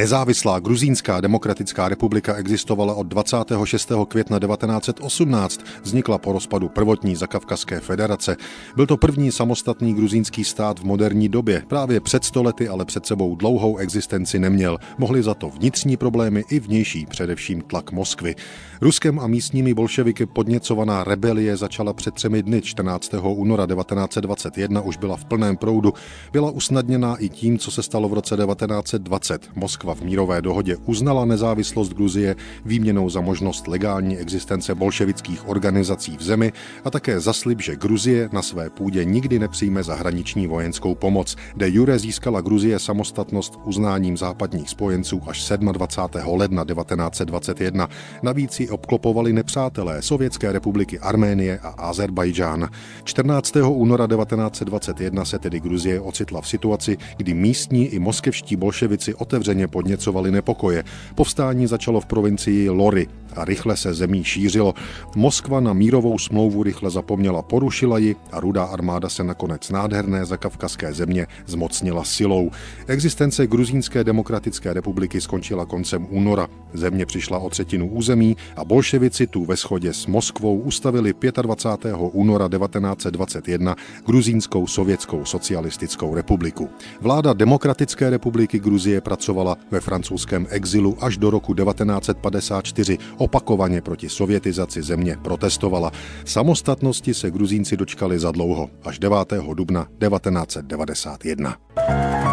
Nezávislá gruzínská demokratická republika existovala od 26. května 1918, vznikla po rozpadu prvotní zakavkazské federace. Byl to první samostatný gruzínský stát v moderní době. Právě před stolety, ale před sebou dlouhou existenci neměl. Mohli za to vnitřní problémy i vnější, především tlak Moskvy. Ruskem a místními bolševiky podněcovaná rebelie začala před třemi dny 14. února 1921 už byla v plném proudu. Byla usnadněná i tím, co se stalo v roce 1920. Moskva v mírové dohodě uznala nezávislost Gruzie výměnou za možnost legální existence bolševických organizací v zemi a také za slib, že Gruzie na své půdě nikdy nepřijme zahraniční vojenskou pomoc. De jure získala Gruzie samostatnost uznáním západních spojenců až 27. ledna 1921. Navíc ji obklopovali nepřátelé Sovětské republiky Arménie a Azerbajdžán. 14. února 1921 se tedy Gruzie ocitla v situaci, kdy místní i moskevští bolševici otevřeně podněcovali nepokoje. Povstání začalo v provincii Lory a rychle se zemí šířilo. Moskva na mírovou smlouvu rychle zapomněla, porušila ji a rudá armáda se nakonec nádherné zakavkazské země zmocnila silou. Existence Gruzínské demokratické republiky skončila koncem února. Země přišla o třetinu území a bolševici tu ve shodě s Moskvou ustavili 25. února 1921 Gruzínskou sovětskou socialistickou republiku. Vláda Demokratické republiky Gruzie pracovala ve francouzském exilu až do roku 1954 opakovaně proti sovětizaci země protestovala. Samostatnosti se Gruzínci dočkali za dlouho, až 9. dubna 1991.